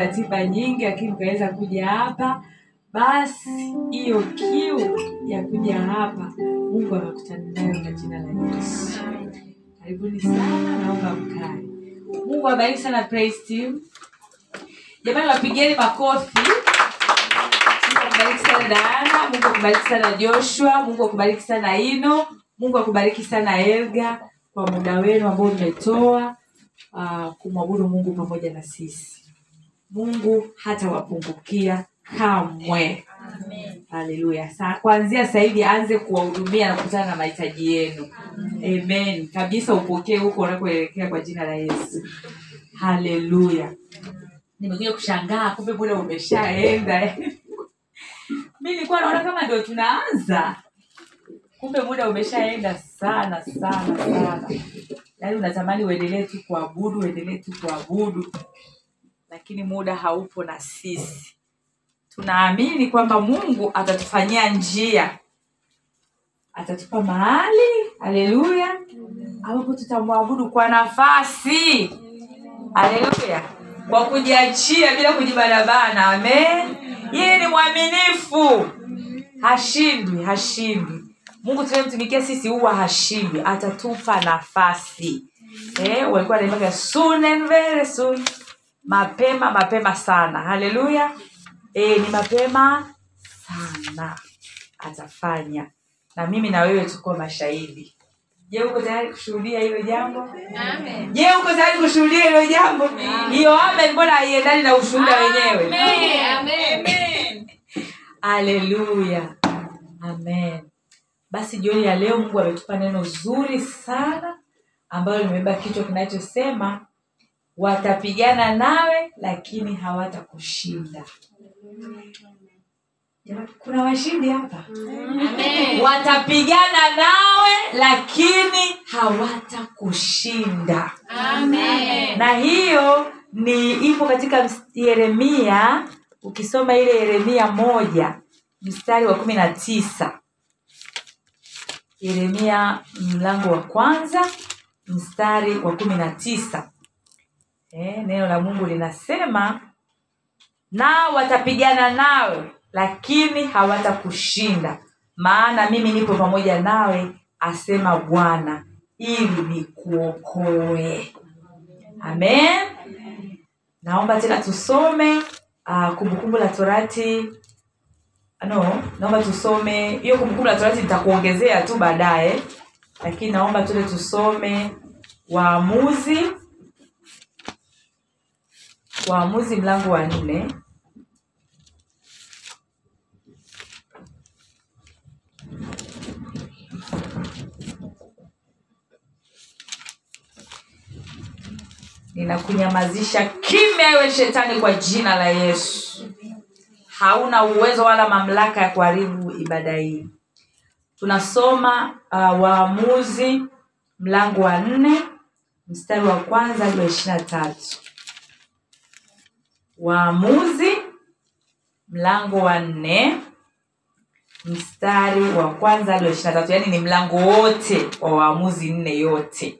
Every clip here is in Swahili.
ratiba nyingi lakini mkaweza kuja hapa basi hiyo kiu ya kuja hapa mungu anakutana nayo kwa jina la yesu. Karibuni sana naomba mkae. Mungu abariki sana team. Jamani wapigeni makofi. Mungu akubariki sana daana mungu akubariki sana joshua. Mungu akubariki sana ino. Mungu akubariki sana elga kwa muda wenu ambao umetoa uh, kumwabudu mungu pamoja na sisi mungu hatawapungukia kamwe. Haleluya kwanzia kuanzia sasa aanze kuwahudumia na kukutana na mahitaji yenu. Amen. Kabisa upokee huko unakoelekea kwa jina la yesu. Haleluya nimekuja kushangaa kumbe muda umeshaenda. Mi nilikuwa naona kama ndio tunaanza. Kumbe muda umeshaenda sana sana sana. Yaani unatamani uendelee tu kuabudu uendelee tu kuabudu lakini muda haupo na sisi. Tunaamini kwamba mungu atatufanyia njia. Atatupa mahali haleluya ambapo tutamwabudu kwa nafasi. Haleluya. Kwa kujiachia bila kujibanabana amen. Yeye ni mwaminifu. Hashindwi hashindwi. Mungu tunayemtumikia sisi huwa hashindwi. Atatupa nafasi. Eh, walikuwa naimbaga soon and mapema mapema sana. Haleluya. E, ni mapema sana. Atafanya. Na mimi na wewe tuko mashahidi. Je uko tayari kushuhudia hilo jambo? Je uko tayari kushuhudia hilo jambo? Hiyo amen mbona haiendani na ushuhuda wenyewe? Haleluya. Amen. Basi jioni ya leo mungu ametupa neno zuri sana ambalo limebeba kichwa kinachosema watapigana nawe lakini hawatakushinda. Kuna washindi hapa? Watapigana nawe lakini hawatakushinda. Na hiyo ni ipo katika yeremia ukisoma ile yeremia moja mstari wa kumi na tisa. Yeremia mlango wa kwanza mstari wa kumi na tisa eh, neno la mungu linasema nao watapigana nawe lakini hawatakushinda. Maana mimi nipo pamoja nawe asema bwana ili nikuokoe. Amen. Naomba tena tusome uh, kumbukumbu la torati. No naomba tusome. Hiyo kumbukumbu la torati nitakuongezea tu baadaye lakini naomba tule tusome waamuzi waamuzi mlango wa nne. Ninakunyamazisha kimya iwe shetani kwa jina la yesu. Hauna uwezo wala mamlaka ya kuharibu ibada hii. Tunasoma uh, waamuzi mlango wa nne mstari wa kwanza hadi wa ishiri na tatu waamuzi mlango wa nne mstari wa kwanza hadi wa ishiri na tatu. Yaani ni mlango wote wa waamuzi nne yote.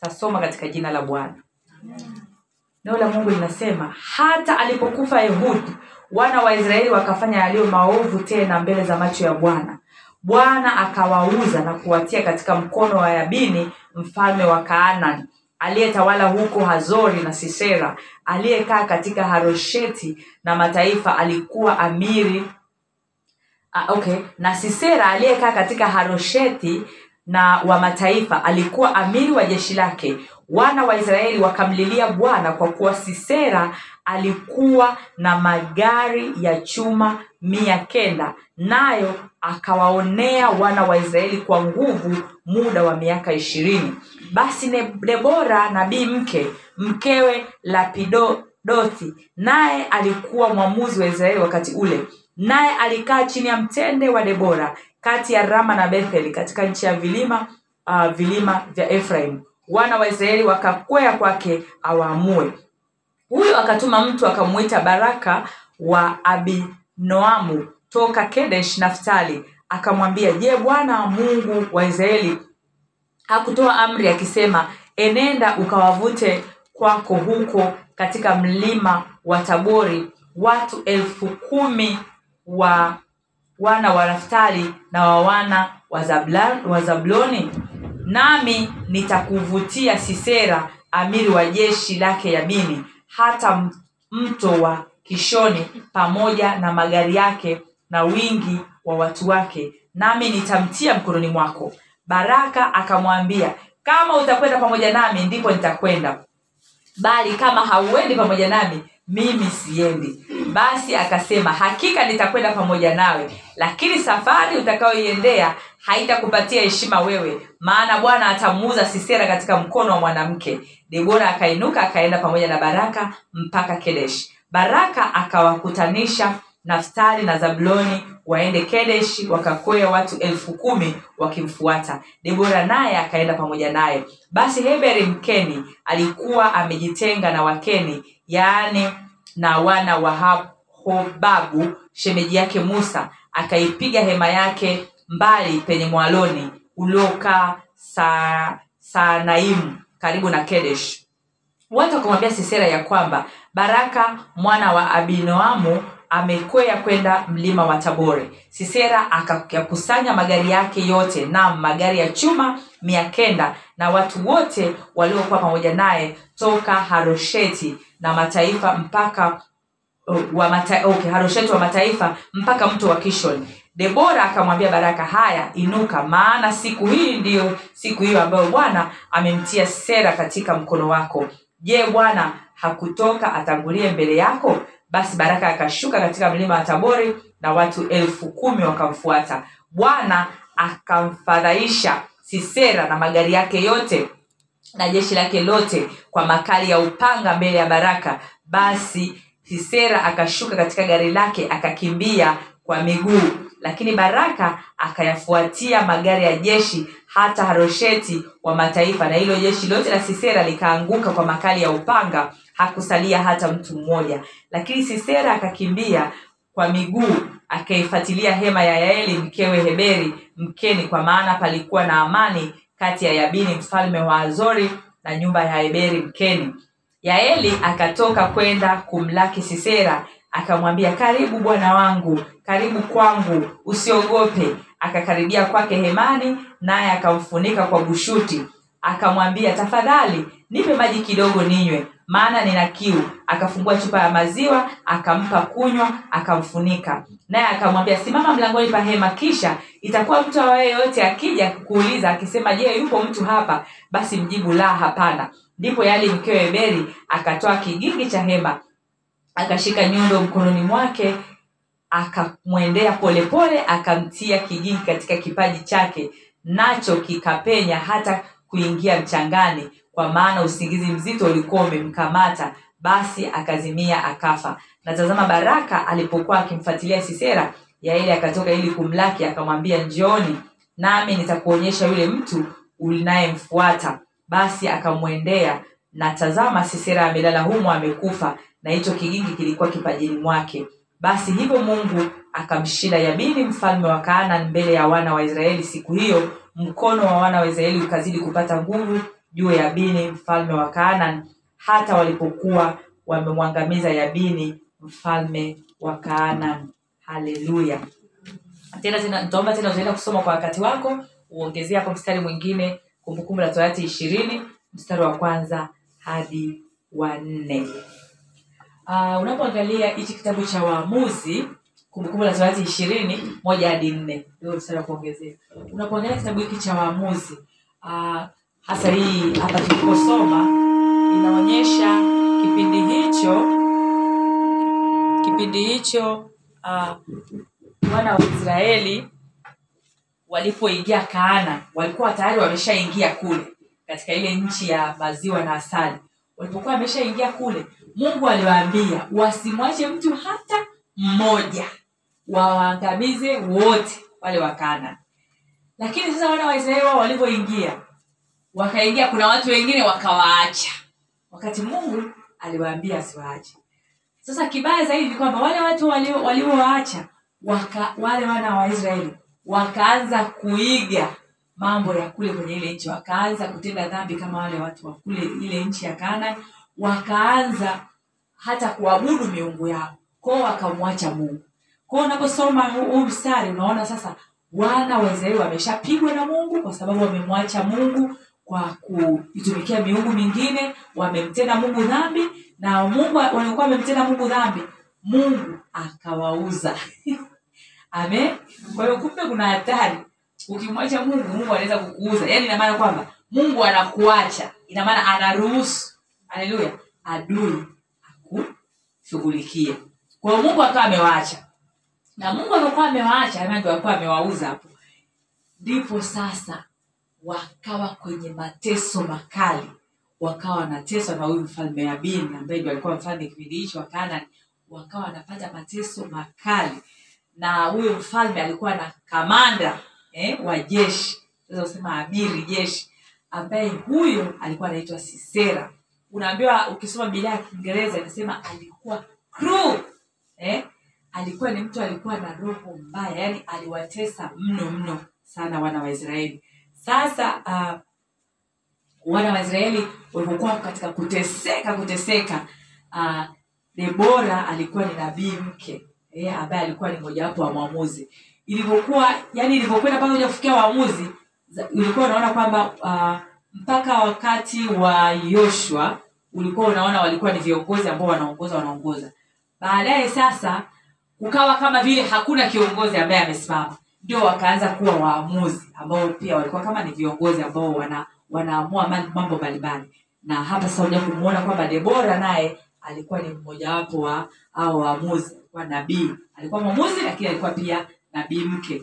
Tasoma katika jina la bwana. Neno la mungu linasema hata alipokufa ehudi wana wa israeli wakafanya yaliyo maovu tena mbele za macho ya bwana. Bwana akawauza na kuwatia katika mkono wa yabini mfalme wa kaanani aliyetawala huko hazori na sisera aliyekaa katika harosheti na mataifa alikuwa amiri Ah, okay. Na sisera aliyekaa katika harosheti na wa mataifa alikuwa amiri wa jeshi lake. Wana wa israeli wakamlilia bwana kwa kuwa sisera alikuwa na magari ya chuma mia kenda. Nayo akawaonea wana wa israeli kwa nguvu muda wa miaka ishirini. Basi debora nabii mke mkewe lapidothi naye alikuwa mwamuzi wa israeli wakati ule. Naye alikaa chini ya mtende wa debora kati ya rama na betheli katika nchi ya vilima uh, vilima vya efraim. Wana wa israeli wakakwea kwake awaamue huyo akatuma mtu akamuita baraka wa abinoamu toka kedesh naftali. Akamwambia je bwana mungu wa israeli hakutoa amri akisema enenda ukawavute kwako huko katika mlima wa tabori watu elfu kumi wa wana wa naftali na wa wana wa wa zabuloni nami nitakuvutia sisera amiri wa jeshi lake yabini hata mto wa kishoni pamoja na magari yake na wingi wa watu wake nami nitamtia mkononi mwako. Baraka akamwambia kama utakwenda pamoja nami ndipo nitakwenda. Bali kama hauendi pamoja nami mimi siendi. Basi akasema hakika nitakwenda pamoja nawe lakini safari utakayoiendea haitakupatia heshima wewe maana bwana atamuuza sisera katika mkono wa mwanamke debora akainuka akaenda pamoja na baraka mpaka kedesh baraka akawakutanisha naftali na zabuloni waende kedeshi wakakwea watu elfu kumi wakimfuata. Debora naye akaenda pamoja naye. Basi heberi mkeni alikuwa amejitenga na wakeni yaani na wana wa hobabu shemeji yake musa akaipiga hema yake mbali penye mwaloni uliokaa sa, karibu na kedesh watu wakamwambia sisera ya kwamba baraka mwana wa abinoamu amekwea kwenda mlima wa tabore. Sisera akayakusanya magari yake yote na magari ya chuma mia kenda na watu wote waliokuwa pamoja naye toka harosheti na mataifa mpaka wa mata, okay, harosheti wa mataifa mpaka mto wa kishon debora akamwambia baraka haya inuka maana siku hii ndiyo siku hiyo ambayo bwana amemtia sera katika mkono wako. Je bwana hakutoka atangulie mbele yako? Basi baraka akashuka katika mlima wa tabori na watu elfu kumi wakamfuata. Bwana akamfadhaisha sisera na magari yake yote na jeshi lake lote kwa makali ya upanga mbele ya baraka. Basi sisera akashuka katika gari lake akakimbia kwa miguu lakini baraka akayafuatia magari ya jeshi hata harosheti wa mataifa. Na hilo jeshi lote la sisera likaanguka kwa makali ya upanga hakusalia hata mtu mmoja. Lakini sisera akakimbia kwa miguu akaifuatilia hema ya yaeli mkewe heberi mkeni kwa maana palikuwa na amani kati ya yabini mfalme wa azori na nyumba ya heberi mkeni. Yaeli akatoka kwenda kumlaki sisera akamwambia karibu bwana wangu karibu kwangu usiogope. Akakaribia kwake hemani naye akamfunika kwa bushuti. Akamwambia tafadhali nipe maji kidogo ninywe maana nina kiu. Akafungua chupa ya maziwa akampa kunywa akamfunika. Naye akamwambia simama mlangoni pa hema kisha itakuwa mtu awaye yote akija kuuliza akisema je yupo mtu hapa basi mjibu la hapana ndipo yali mkewe beri akatoa kigingi cha hema akashika nyundo mkononi mwake akamwendea polepole akamtia kigingi katika kipaji chake nacho kikapenya hata kuingia mchangani kwa maana usingizi mzito ulikuwa umemkamata. Basi akazimia akafa. Natazama baraka alipokuwa akimfuatilia sisera yaeli akatoka ili kumlaki akamwambia njioni nami nitakuonyesha yule mtu unayemfuata. Basi akamwendea na tazama sisera amelala humo amekufa na hicho kigingi kilikuwa kipajini mwake. Basi hivyo mungu akamshinda yabini mfalme wa kanan mbele ya wana wa israeli siku hiyo. Mkono wa wana wa israeli ukazidi kupata nguvu juu ya yabini mfalme wa kanan hata walipokuwa wamemwangamiza yabini mfalme wa kanan haleluya. Tena tena utaenda kusoma kwa wakati wako uongezee hapo mstari mwingine kumbukumbu la torati ishirini mstari wa kwanza hadi wa nne uh, unapoangalia hichi kitabu cha waamuzi kumbukumbu la torati ishirini moja hadi nne. Ndio kuongezea. Unapoangalia kitabu hiki cha waamuzi uh, hasa hii hapa tuliposoma inaonyesha kipindi hicho kipindi hicho uh, wa israeli walipoingia kaana walikuwa tayari wameshaingia kule katika ile nchi ya maziwa na asali. Walipokuwa wameshaingia kule mungu aliwaambia wasimwache mtu hata mmoja. Wawaangamize wote wale wa kaana lakini sasa wana waisraeli wao walivyoingia wakaingia kuna watu wengine wakawaacha. Wakati mungu aliwaambia asiwaache. Sasa kibaya zaidi ni kwamba wale watu walio- waliowaacha waka, wale wana wa israeli wakaanza kuiga mambo ya kule kwenye ile nchi. Wakaanza kutenda dhambi kama wale watu wa kule ile nchi ya Kanaan wakaanza hata kuabudu miungu yao. Kwao wakamwacha mungu. Kwao unaposoma huu mstari unaona sasa wana wa israeli wameshapigwa na mungu kwa sababu wamemwacha mungu kwa kuitumikia miungu mingine wamemtenda mungu dhambi na mungu waliokuwa wamemtenda mungu dhambi mungu akawauza. Amen. Kwa hiyo kumbe kuna hatari. Ukimwacha mungu mungu anaweza kukuuza. Yaani inamaana kwamba mungu anakuacha. Inamaana anaruhusu haleluya adui akushughulikie. Kwa mungu akawa amewaacha. Na mungu aliokuwa amewaacha alikuwa amewauza hapo ndipo sasa wakawa kwenye mateso makali. Wakawa wanateswa na huyu mfalme yabini ambaye ndio alikuwa mfalme kipindi hicho wa wakawa wanapata mateso makali. Na huyo mfalme alikuwa na kamanda eh, wa jeshi. Sasa abiri jeshi ambaye huyo alikuwa anaitwa sisera unaambiwa ukisoma bilia ya kiingereza inasema alikuwa cruel, eh? alikuwa ni mtu alikuwa na roho mbaya yani aliwatesa mno mno sana wana wa israeli. Sasa uh, wana wa israeli walipokuwa katika kuteseka kuteseka uh, debora alikuwa ni nabii mke eh, ambaye alikuwa ni mojawapo wa mwamuzi. Ilivyokuwa yani ilivyokwenda mpaka kuja kufikia waamuzi ilikuwa unaona kwamba uh, mpaka wakati wa yoshua ulikuwa unaona walikuwa ni viongozi ambao wanaongoza wanaongoza. Baadaye sasa kukawa kama vile hakuna kiongozi ambaye amesimama. Ndio wakaanza kuwa waamuzi ambao pia walikuwa kama ni viongozi ambao wana wanaamua mambo mbalimbali. Na hapa sasa kumuona kwamba debora naye alikuwa ni mmojawapo wa au waamuzi. Alikuwa nabii. Alikuwa mwamuzi lakini alikuwa pia nabii mke.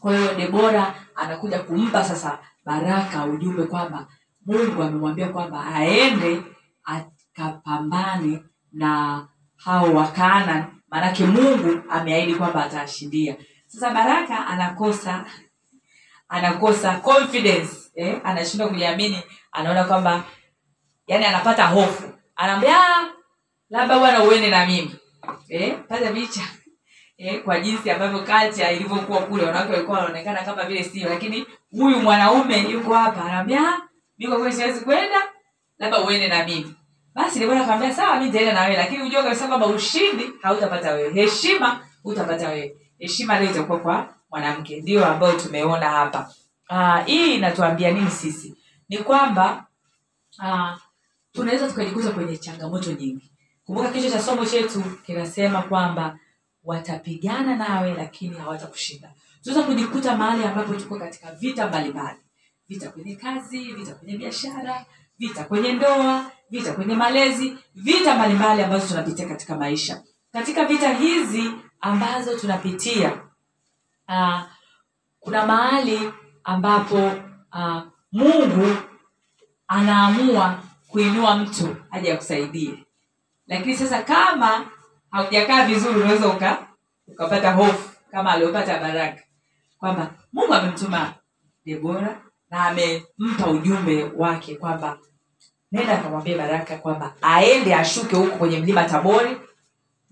Kwa hiyo debora anakuja kumpa sasa baraka ujumbe kwamba mungu amemwambia kwamba aende akapambane na hao wakana maanake mungu ameahidi kwamba atashindia sasa baraka anakosa anakosa confidence eh? anashindwa kujiamini anaona kwamba yani anapata hofu anaambia "Ah, labda bwana uende na mimi eh? pata picha eh, kwa jinsi ambavyo culture ilivyokuwa kule. Wanawake walikuwa wanaonekana kama vile sio lakini huyu mwanaume yuko hapa anambia mimi kwa kweli siwezi kwenda labda uende na mimi. Basi Debora akamwambia sawa mimi nitaenda na wewe lakini unajua kabisa kwamba ushindi hautapata wewe. Heshima utapata wewe. Heshima leo itakuwa kwa mwanamke. Ndio ambayo tumeona hapa. Uh, hii inatuambia nini sisi? Ni kwamba uh, tunaweza tukajikuta kwenye changamoto nyingi. Kumbuka kichwa cha somo chetu kinasema kwamba watapigana nawe lakini hawatakushinda. Tunaweza kujikuta mahali ambapo tuko katika vita mbalimbali. Vita kwenye kazi vita kwenye biashara vita kwenye ndoa vita kwenye malezi vita mbalimbali ambazo tunapitia katika maisha. Katika vita hizi ambazo tunapitia uh, kuna mahali ambapo uh, mungu anaamua kuinua mtu aje akusaidie. Lakini sasa kama haujakaa vizuri unaweza uka, ukapata hofu kama aliopata baraka kwamba mungu amemtuma debora na amempa ujumbe wake kwamba nenda akamwambia baraka kwamba aende ashuke huko kwenye mlima tabori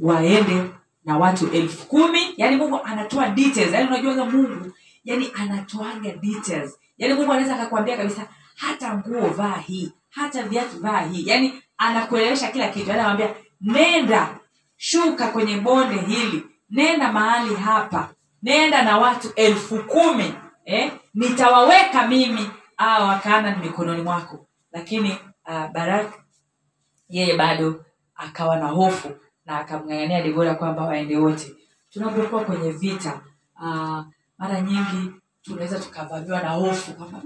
waende na watu elfu kumi. Yaani mungu anatoa details. Yaani unajuaga mungu yaani anatoaga details. Yaani mungu anaweza akakwambia kabisa hata nguo vaa hii hata viatu vaa hii. Yaani anakuelewesha kila kitu. Yaani anamwambia nenda shuka kwenye bonde hili. Nenda mahali hapa. Nenda na watu elfu kumi eh? nitawaweka mimi aa wakaana mikononi mwako. Lakini uh, baraka yeye bado akawa na hofu na akamng'ang'ania debora kwamba waende wote. Tunapokuwa kwenye vita uh, mara nyingi tunaweza tukavamiwa na hofu kwamba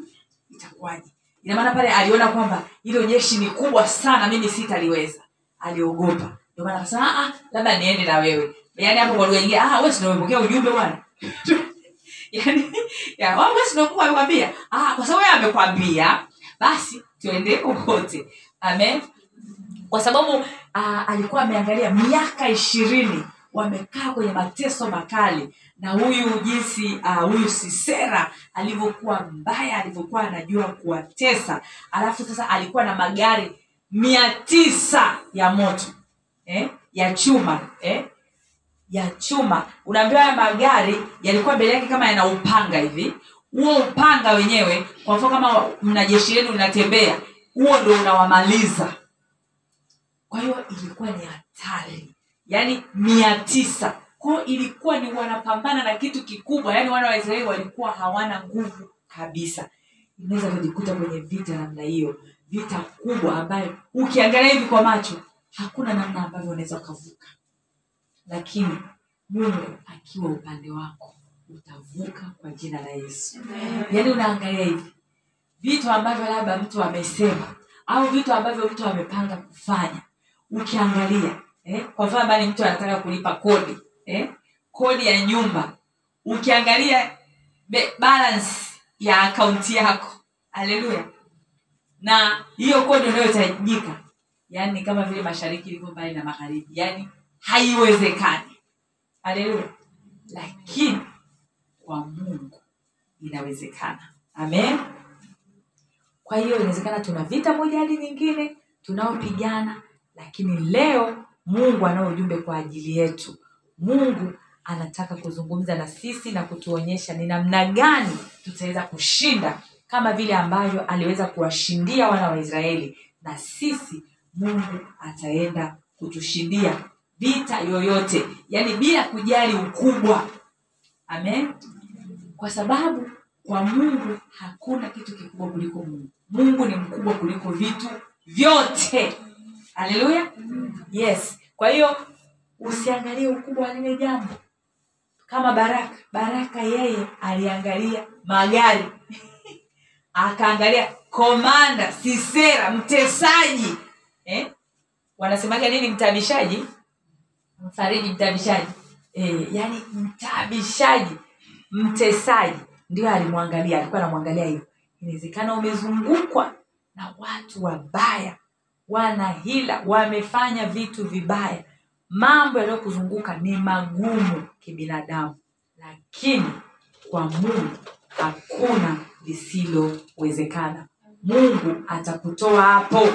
itakuwaje. Inamaana pale aliona kwamba hilo jeshi ni kubwa sana mimi sitaliweza. Aliogopa ndio maana akasema "Ah, ah, labda niende na wewe. Yaani hapo kwa lugha ah wewe ndio umepokea ujumbe bwana? Yaani ya wewe si ndio Mungu amekwambia? Ah kwa sababu yeye amekwambia basi tuende wote. Amen. Kwa sababu uh, alikuwa ameangalia miaka ishirini wamekaa kwenye mateso makali. Na huyu jinsi uh, huyu sisera alivyokuwa mbaya alivyokuwa anajua kuwatesa. Alafu sasa alikuwa na magari mia tisa ya moto eh? ya chuma eh? ya chuma. Unaambiwa haya magari yalikuwa mbele yake kama yana upanga hivi. Huo upanga wenyewe kwa mfano kama mna jeshi lenu linatembea huo ndo unawamaliza. Kwa hiyo ilikuwa ni hatari. Yaani mia tisa. Kwao ilikuwa ni wanapambana na kitu kikubwa. Yaani wana waisraeli walikuwa hawana nguvu kabisa. Inaweza kujikuta kwenye vita namna hiyo. Vita kubwa ambayo ukiangalia hivi kwa macho hakuna namna ambavyo unaweza ukavuka. Lakini mungu akiwa upande wako utavuka kwa jina la yesu. Yaani unaangalia hivi vitu ambavyo labda mtu amesema au vitu ambavyo mtu amepanga kufanya ukiangalia eh, kwa mfano bali mtu anataka kulipa kodi eh, kodi ya nyumba ukiangalia be- balance ya akaunti yako. Haleluya na hiyo kodi unayohitajika yaani ni kama vile mashariki ilivyo mbali na magharibi. Yaani haiwezekani. Haleluya. Lakini kwa mungu inawezekana. Amen. Kwa hiyo inawezekana tuna vita moja hadi nyingine tunaopigana lakini leo mungu anao ujumbe kwa ajili yetu. Mungu anataka kuzungumza na sisi na kutuonyesha ni namna gani tutaweza kushinda kama vile ambavyo aliweza kuwashindia wana wa israeli. Na sisi mungu ataenda kutushindia vita yoyote yaani bila kujali ukubwa. Amen? Kwa sababu kwa mungu hakuna kitu kikubwa kuliko mungu. Mungu ni mkubwa kuliko vitu vyote. Haleluya. Yes. Kwa hiyo usiangalie ukubwa wa lile jambo. Kama baraka baraka yeye aliangalia magari. Akaangalia komanda sisera mtesaji eh? wanasemaga nini mtabishaji? Mfariji mtabishaji. Eh, yani mtabishaji mtesaji. Ndio alimwangalia alikuwa anamwangalia hivyo inawezekana umezungukwa na watu wabaya wana hila wamefanya vitu vibaya. Mambo yaliyokuzunguka ni magumu kibinadamu. Lakini kwa mungu hakuna lisilowezekana. Mungu atakutoa hapo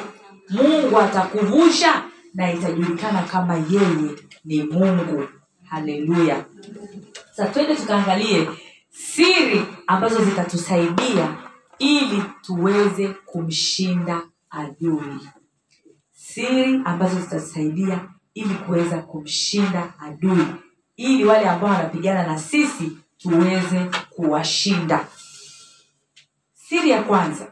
mungu atakuvusha na itajulikana kama yeye ni mungu. Haleluya. Sasa twende tukaangalie siri ambazo zitatusaidia ili tuweze kumshinda adui. Siri ambazo zitatusaidia ili kuweza kumshinda adui. Ili wale ambao wanapigana na sisi tuweze kuwashinda. Siri ya kwanza.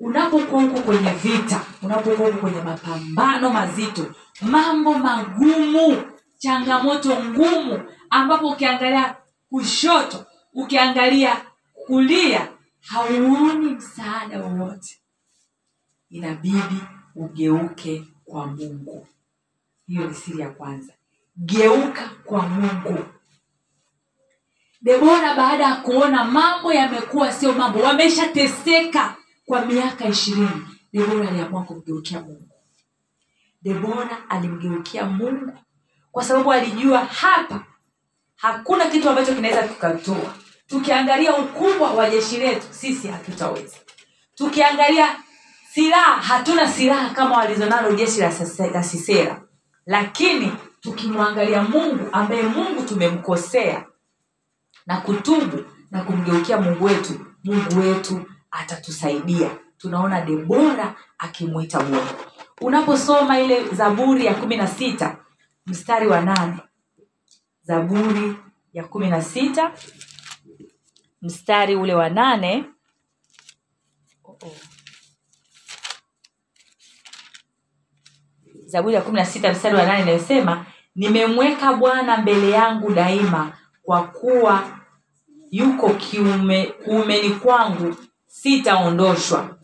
Unapokuwa huko kwenye vita huko kwenye mapambano mazito mambo magumu changamoto ngumu ambapo ukiangalia kushoto ukiangalia kulia hauoni msaada wowote. Inabidi ugeuke kwa mungu. Hiyo ni siri ya kwanza. Geuka kwa mungu. Debora baada ya kuona mambo yamekuwa sio mambo wameshateseka kwa miaka ishirini debora aliamua kumgeukia mungu. Debora alimgeukia mungu kwa sababu alijua hapa hakuna kitu ambacho kinaweza kukatoa tukiangalia ukubwa wa jeshi letu sisi hatutaweza. Tukiangalia silaha hatuna silaha kama walizonalo jeshi la la sisera. Lakini tukimwangalia mungu ambaye mungu tumemkosea na kutubu na kumgeukia mungu wetu mungu wetu atatusaidia tunaona debora akimwita mungu. Unaposoma ile zaburi ya kumi na sita mstari wa nane. Zaburi ya kumi na sita mstari ule wa nane. Zaburi ya kumi na sita mstari wa nane inayosema nimemweka bwana mbele yangu daima kwa kuwa yuko kiume kuumeni kwangu sitaondoshwa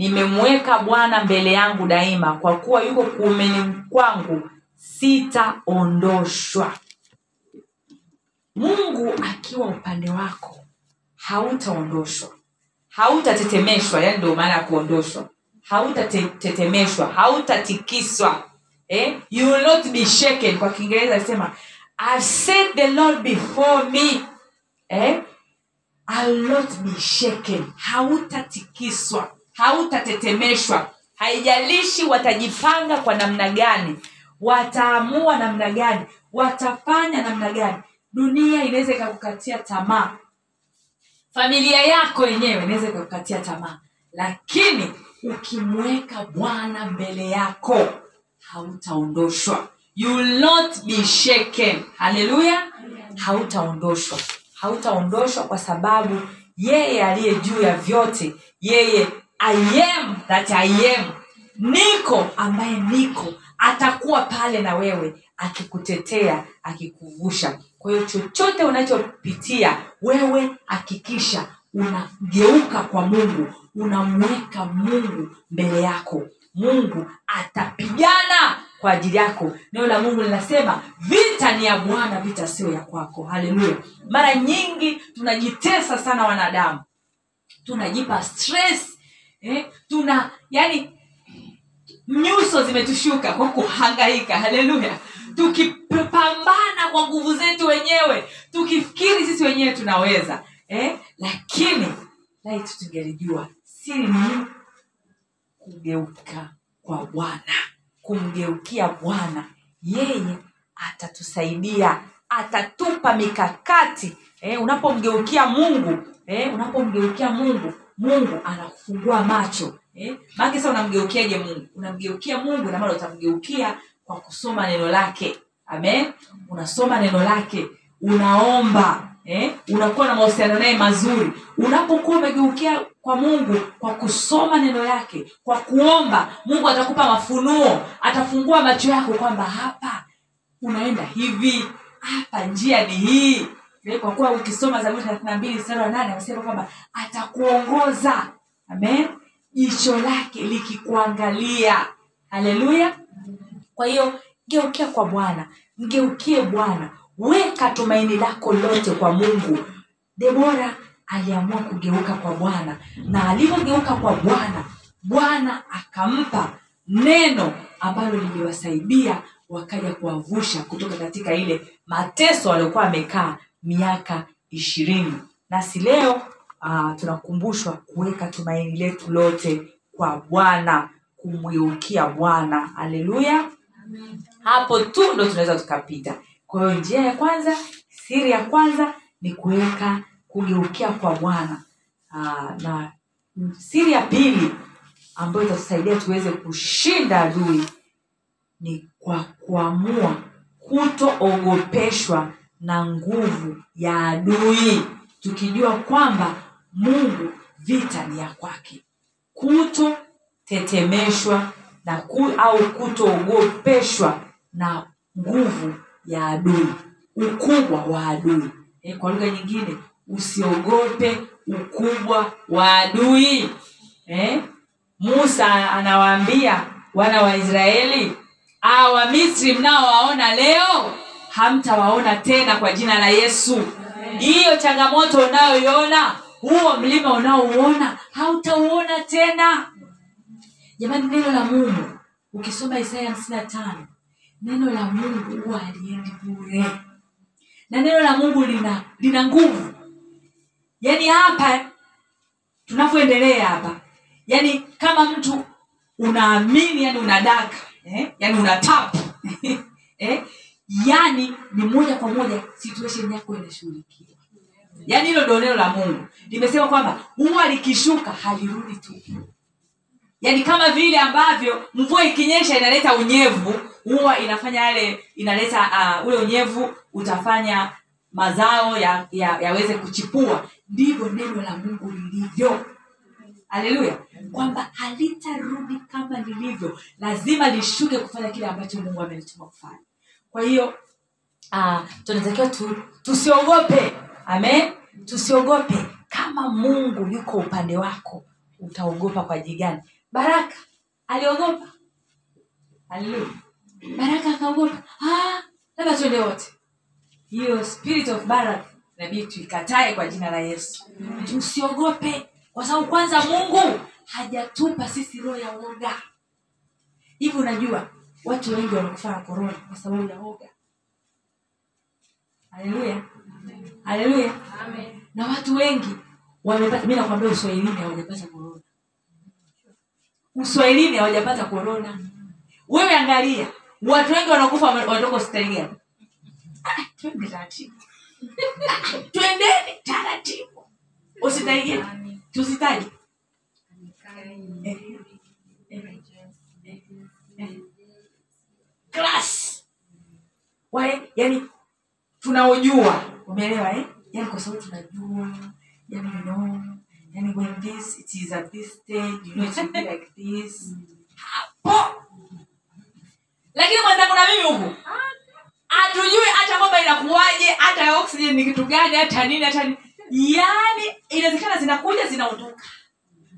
nimemweka bwana mbele yangu daima kwa kuwa yuko kuumeni kwangu sitaondoshwa. Mungu akiwa upande wako hautaondoshwa. Hautatetemeshwa yani ndio maana ya kuondoshwa. Hautatetemeshwa hautatikiswa. Eh? you will not be shaken. Kwa kiingereza alisema I've set the lord before me. Eh? I will not be shaken. Hautatikiswa hautatetemeshwa. Haijalishi watajipanga kwa namna gani wataamua namna gani watafanya namna gani. Dunia inaweza ikakukatia tamaa. Familia yako yenyewe inaweza ikakukatia tamaa. Lakini ukimweka bwana mbele yako hautaondoshwa. You not be shaken. Haleluya hautaondoshwa. Hautaondoshwa kwa sababu yeye aliye juu ya vyote yeye Am that I am. Niko ambaye niko. Atakuwa pale na wewe akikutetea akikuvusha. Kwa hiyo chochote unachopitia wewe hakikisha unageuka kwa mungu. Unamweka mungu mbele yako. Mungu atapigana kwa ajili yako. Neno la mungu linasema vita ni ya bwana vita sio ya kwako. Haleluya. Mara nyingi tunajitesa sana wanadamu. Tunajipa stress eh? tuna yani nyuso zimetushuka kwa kuhangaika haleluya tukipambana kwa nguvu zetu wenyewe tukifikiri sisi wenyewe tunaweza eh? lakini laitu tungelijua siri ni kugeuka kwa bwana kumgeukia bwana yeye atatusaidia atatupa mikakati eh, unapomgeukia mungu eh, unapomgeukia mungu mungu anakufungua macho eh? maake sasa unamgeukiaje mungu? Unamgeukia mungu namaana utamgeukia kwa kusoma neno lake. Amen? Unasoma neno lake. Unaomba eh? unakuwa na mahusiano naye mazuri. Unapokuwa umegeukia kwa mungu kwa kusoma neno lake kwa kuomba mungu atakupa mafunuo. Atafungua macho yako kwamba hapa unaenda hivi hapa njia ni hii kwa kuwa ukisoma zaburi thelathini na mbili mstari nane amesema kwamba atakuongoza. Amen. Jicho lake likikuangalia. Haleluya. Kwa hiyo geukia kwa bwana. Mgeukie bwana. Weka tumaini lako lote kwa mungu. Debora aliamua kugeuka kwa bwana. Na alivyogeuka kwa bwana bwana akampa neno ambalo liliwasaidia wakaja kuwavusha kutoka katika ile mateso waliokuwa wamekaa miaka ishirini. Nasi leo uh, tunakumbushwa kuweka tumaini letu lote kwa bwana kumgeukia bwana. Haleluya. Hapo tu ndo tunaweza tukapita. Kwa hiyo njia ya kwanza siri ya kwanza ni kuweka kugeukia kwa bwana. Aa, na siri ya pili ambayo itatusaidia tuweze kushinda adui ni kwa kuamua kutoogopeshwa na nguvu ya adui tukijua kwamba mungu vita ni ya kwake. Kutotetemeshwa na ku, au kutoogopeshwa na nguvu ya adui ukubwa wa adui. E, kwa lugha nyingine usiogope ukubwa wa adui. E, musa anawaambia wana wa israeli awa misri mnaowaona leo hamtawaona tena kwa jina la yesu hiyo changamoto unayoiona huo mlima unaouona hautauona tena jamani neno la mungu ukisoma isaya hamsini na tano neno la mungu huwa aliendi bure na neno la mungu lina lina nguvu yaani hapa tunavyoendelea hapa yaani kama mtu unaamini yani unadaka eh? yani unatapu eh? Yani ni moja kwa moja situation yako inashughulikia yaani hilo ndo neno la mungu. Limesema kwamba huwa likishuka halirudi tu yaani kama vile ambavyo mvua ikinyesha inaleta unyevu huwa inafanya yale inaleta uh, ule unyevu utafanya mazao ya, ya, yaweze kuchipua. Ndivyo neno la mungu lilivyo. Haleluya. Kwamba halitarudi kama lilivyo. Lazima lishuke kufanya kile ambacho mungu amelituma kufanya kwa hiyo uh, tunatakiwa tu, tusiogope. Amen? Tusiogope. Kama mungu yuko upande wako utaogopa kwa ajili gani? Baraka. Aliogopa? Haleluya baraka akaogopa. "Ah, labda tuende wote. Hiyo spirit of baraka inabidi tuikatae kwa jina la yesu. Tusiogope kwa sababu kwanza mungu hajatupa sisi roho ya uoga hivi unajua watu wengi wamekufa na korona kwa sababu ya oga. Haleluya. Haleluya. Na watu wengi wamepata mi nakwambia uswahilini hawajapata korona. Uswahilini hawajapata korona. Wewe angalia watu wengi wanakufa wanatoka hospitali gani Ah, twende taratibu. Twendeni taratibu. Eh, eh, class. Wale yani tunaojua. Umeelewa eh? yani kwa sababu tunajua yani you yani when this it is at this stage you know it be like this. Hapo. Lakini mwenzangu na mimi huku hatujui hata kwamba inakuwaje hata oxygen ni kitu gani hata nini hata nini. Yani inawezekana zinakuja zinaondoka.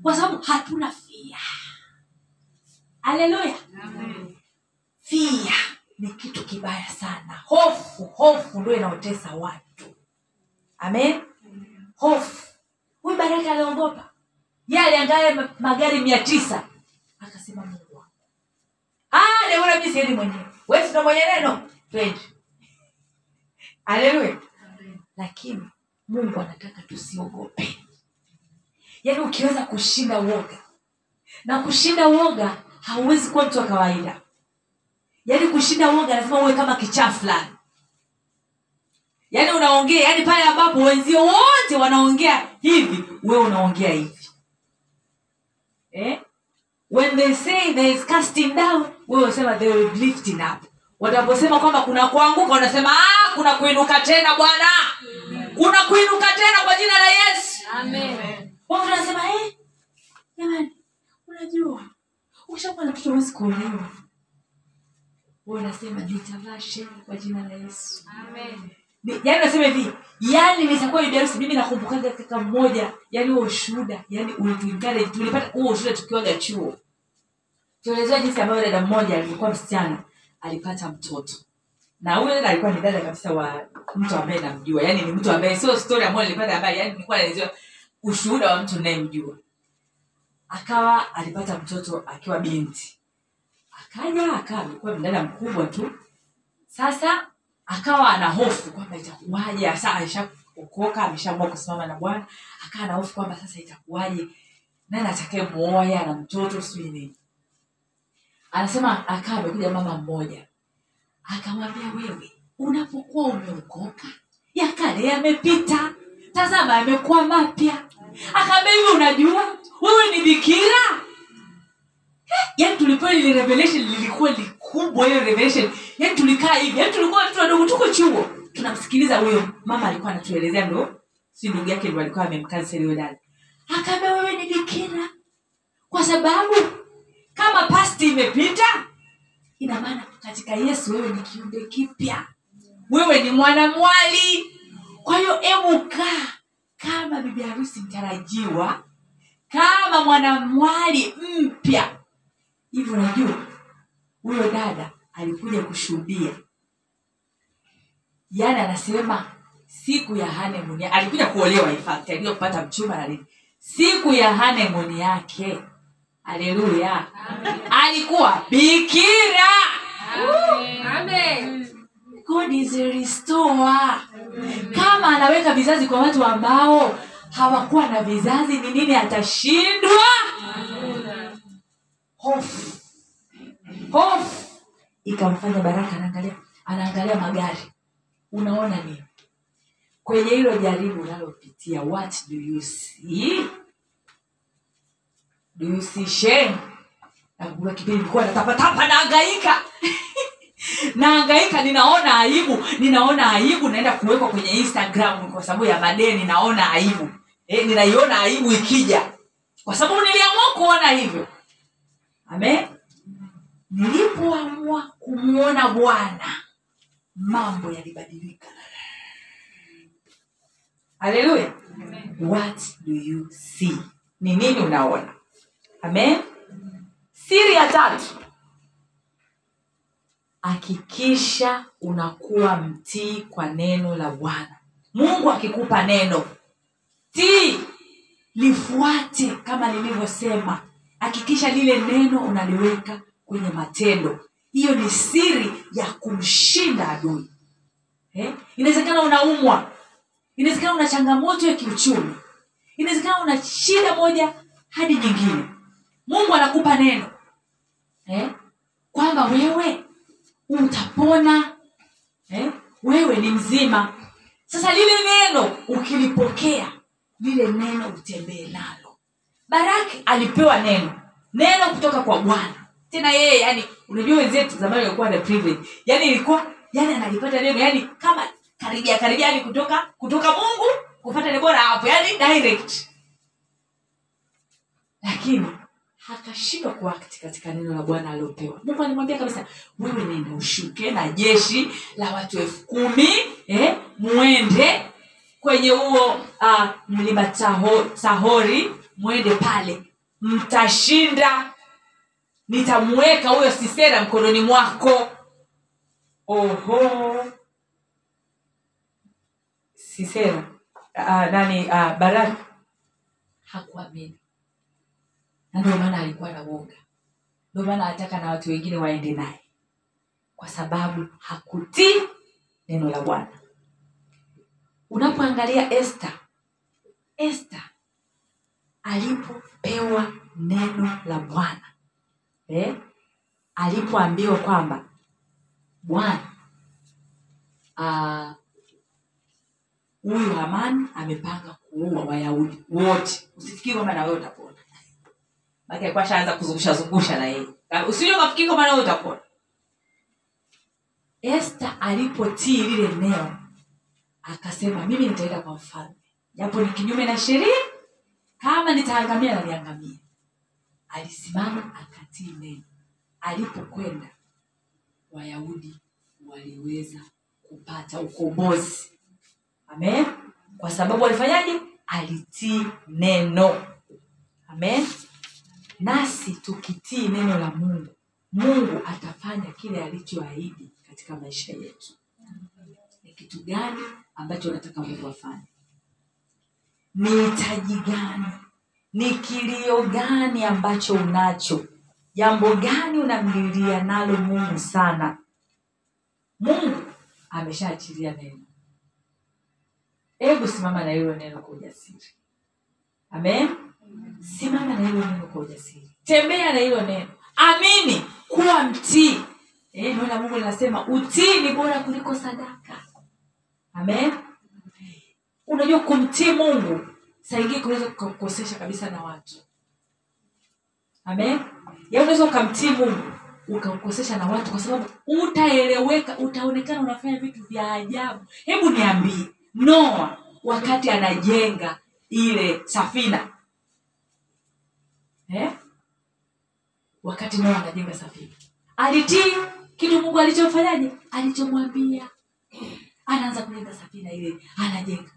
Kwa sababu hatuna fia haleluya fia ni kitu kibaya sana. Hofu hofu ndio inaotesa watu. Amen? Hofu. Huyu baraka aliogopa ye aliangalia magari mia tisa. Akasema mungu wangu. "Ah, siendi mwenyewe. Sio mwenye neno? Twende. Haleluya lakini mungu anataka tusiogope. Yaani ukiweza kushinda uoga na kushinda uoga hauwezi kuwa mtu wa kawaida yaani kushinda uoga lazima uwe kama kichaa fulani. Yaani unaongea yaani pale ambapo wenzio wote wanaongea hivi wewe unaongea hivi. Eh? when they say there is casting down wewe sema they will lifting up. Wataposema kwamba kuna kuanguka wanasema ah, kuna kuinuka tena bwana. Kuna kuinuka tena kwa jina la yesu. Watu wanasema eh, jamani unajua ukishakuwa na mtoto wezi kuolewa Wewe jitavaa sheni kwa jina la yesu. Yaani nasema hivi yaani nitakuwa bibi harusi mimi nakumbukaga kaka mmoja yaani huo ushuhuda yaani ulituencourage tulipata huo ushuhuda tukiwaga chuo. Tuelezewa jinsi ambavyo dada mmoja alikuwa msichana alipata mtoto. Na huyo dada alikuwa ni dada kabisa wa mtu ambaye namjua yaani ni mtu ambaye sio story ambayo nilipata habari yaani nilikuwa naelezewa ushuhuda wa mtu nayemjua akawa alipata mtoto akiwa binti akaja akawa amekuwa mdada mkubwa tu. Sasa akawa ana hofu kwamba itakuwaje hasa aishaokoka, ameshaamua kusimama na bwana. Akawa na hofu kwamba sasa itakuwaje nani atakaye muoya na mtoto sijui anasema akawa amekuja mama mmoja. Akamwambia wewe unapokuwa umeokoka yakale yamepita. Tazama yamekuwa mapya. Akaambia hivi unajua? Wewe ni bikira yani tulipewa ile revelation lilikuwa likubwa ile revelation. Yani tulikaa hivi. Yani tulikuwa watoto wadogo tuko chuo. Tunamsikiliza huyo mama alikuwa anatuelezea ndo si ndugu yake ndo alikuwa amemkansel huyo dada. Akaambia wewe ni bikira. Kwa sababu kama pasti imepita ina maana katika yesu wewe ni kiumbe kipya. Wewe ni mwanamwali. Kwa hiyo hebu kaa. Kama bibi harusi mtarajiwa kama mwanamwali mpya hivi unajua huyo dada alikuja kushuhudia. Yaani anasema siku ya honeymoon alikuja kuolewa in fact alikuja kupata mchumba na nini. Siku ya honeymoon yake. Haleluya alikuwa bikira. God is a restorer. Kama anaweka vizazi kwa watu ambao hawakuwa na vizazi ni nini? Atashindwa hofu. Hofu. Ikamfanya baraka anaangalia anaangalia magari. Unaona nini? Kwenye hilo jaribu unalopitia what do you see? Do you see shame? Nakumbuka kipindi nilikuwa natapatapa naangaika naangaika ninaona aibu. Ninaona aibu naenda kuwekwa kwenye instagram kwa sababu ya madeni naona aibu. E, ninaiona aibu ikija. Kwa sababu niliamua kuona hivyo amen. Nilipoamua kumwona bwana mambo yalibadilika. Haleluya what do you see? Ni nini unaona? Amen. Siri ya tatu. Hakikisha unakuwa mtii kwa neno la bwana. Mungu akikupa neno tii lifuate kama nilivyosema hakikisha lile neno unaliweka kwenye matendo. Hiyo ni siri ya kumshinda adui. Eh? inawezekana unaumwa. Inawezekana una changamoto ya kiuchumi. Inawezekana una shida moja hadi nyingine. Mungu anakupa neno. Eh? kwamba wewe utapona. Eh? wewe ni mzima. Sasa lile neno ukilipokea lile neno utembee nalo baraki alipewa neno. Neno kutoka kwa bwana. Tena yeye yani unajua wenzetu zamani walikuwa na privilege. Yani ilikuwa yani analipata neno yani kama karibia karibia yani kutoka kutoka mungu kupata ni bora hapo yani direct. Lakini akashindwa kuakti katika neno la bwana aliopewa mungu alimwambia kabisa wewe nenda ushuke na jeshi la watu elfu kumi eh, mwende kwenye huo uh, mlima taho, tahori mwende pale. Mtashinda. Nitamweka huyo sisera mkononi mwako. Oho. Sisera. Uh, nani? Uh, baraki hakuamini. Na ndio maana alikuwa na woga. Ndio maana anataka na watu wengine waende naye. Kwa sababu hakutii neno la bwana. Unapoangalia este esta alipopewa neno la bwana. Eh? alipoambiwa kwamba bwana huyu huyu hamani amepanga kuua wayahudi wote. Usifikiri kwamba na wewe utapona. Maana alikuwa ashaanza kuzungusha zungusha na yeye. Usije ukafikiri kwamba na utapona. Esta alipotii lile neno akasema mimi nitaenda kwa mfalme. Japo ni kinyume na sheria kama nitaangamia naliangamia alisimama akatii neno. Alipokwenda wayahudi waliweza kupata ukombozi. Amen. Kwa sababu alifanyaje alitii neno. Amen. Nasi tukitii neno la mungu mungu atafanya kile alichoahidi katika maisha yetu. Ni kitu gani ambacho unataka mungu afanye ni hitaji gani? Ni kilio gani ambacho unacho? Jambo gani unamlilia nalo mungu sana? Mungu ameshaachilia neno. Hebu simama na hilo neno kwa ujasiri. Amen? Simama na hilo neno kwa ujasiri. Tembea na hilo neno. Amini kuwa mtii. E, neno mungu linasema utii ni bora kuliko sadaka. Amen unajua kumtii mungu saingii kunaweza kukukosesha kabisa na watu. Amen? Ya unaweza ukamtii mungu ukamkosesha na watu kwa sababu utaeleweka utaonekana unafanya vitu vya ajabu. Hebu niambie noa wakati anajenga ile safina? Eh? wakati noa anajenga safina. Alitii kitu mungu alichomfanyaje? Alichomwambia. Anaanza kujenga safina ile anajenga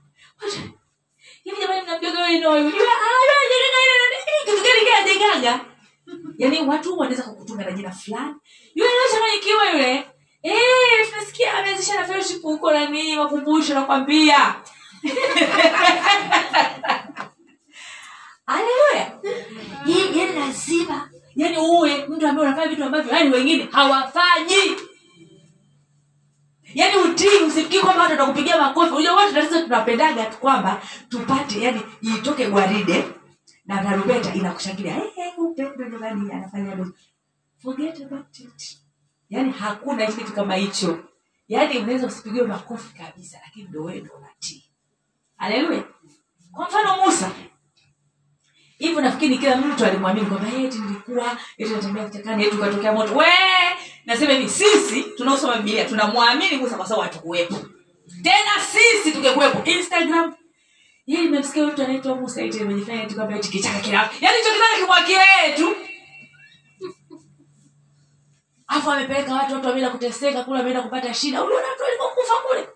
hivi jamani mnamjoga wewe ah nani kitu gani kile anajengaga yaani watu wanaweza kukutunga na jina fulani yule anachanganyikiwa yule eh tunasikia ameanzisha na fellowship huko nani makumbusho nakwambia haleluya yaani lazima yaani uwe mtu ambaye unafanya vitu ambavyo yaani wengine hawafanyi yaani utii usifikiri kwamba watu watakupigia makofi. Unajua tatizo tunapendaga tu kwamba tupate yani itoke gwaride na tarubeta inakushangilia. Upendo ndo anafanya hivyo." forget about it. Yaani hakuna kitu kama hicho. Yaani unaweza usipigiwe makofi kabisa lakini ndo wewe ndo unatii. Haleluya. Kwa mfano musa. Hivyo nafikiri kila mtu alimwamini kwamba "Eh, eti nilikuwa eti natembea kichakani eti ukatokea moto. We nasema hivi sisi tunaosoma bibilia tunamwamini musa kwa sababu hatukuwepo. Tena sisi tungekuwepo. Instagram. Yeye nimemsikia mtu anaitwa musa eti amejifanya eti kwamba eti kichaka kila yaani hicho kitaka kimwakie yeye tu. Afu amepeleka watu watu wameenda kuteseka kule wameenda kupata shida. Uliona watu walikokufa kule?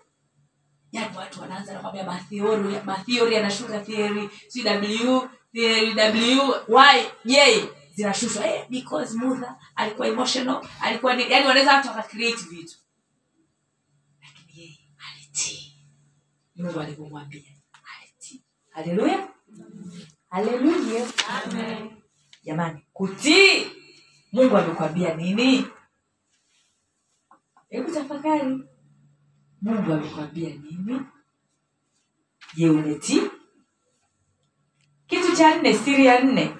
Yaani watu wanaanza nakwambia mathiori mathiori anashuka theory cw theory w y j zinashushwa. Eh, because mudha alikuwa emotional alikuwa ni yani wanaweza watu wakacreate vitu. Lakini yeye alitii. Mungu alivyomwambia alitii. Haleluya haleluya jamani kutii. Mungu amekwambia nini? Hebu tafakari. Mungu amekwambia nini? Je umetii kitu cha nne siri ya nne